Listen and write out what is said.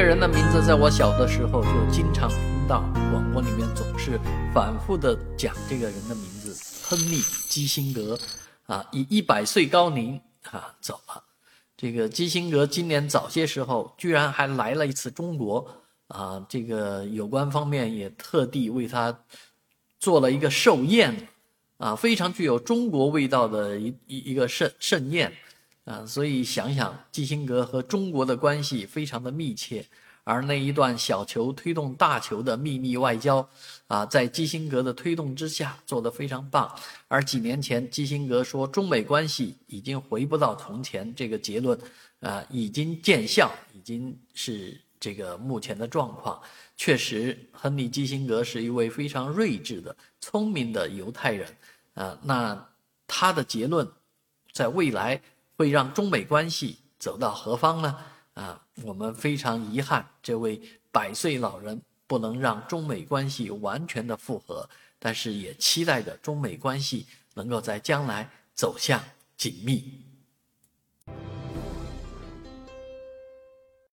这人的名字，在我小的时候就经常听到，广播里面总是反复的讲这个人的名字——亨利·基辛格，啊，以一百岁高龄啊走了。这个基辛格今年早些时候居然还来了一次中国，啊，这个有关方面也特地为他做了一个寿宴，啊，非常具有中国味道的一一一个盛盛宴。啊，所以想想基辛格和中国的关系非常的密切，而那一段小球推动大球的秘密外交，啊，在基辛格的推动之下做得非常棒。而几年前基辛格说中美关系已经回不到从前，这个结论啊已经见效，已经是这个目前的状况。确实，亨利基辛格是一位非常睿智的、聪明的犹太人，啊，那他的结论在未来。会让中美关系走到何方呢？啊，我们非常遗憾，这位百岁老人不能让中美关系完全的复合，但是也期待着中美关系能够在将来走向紧密。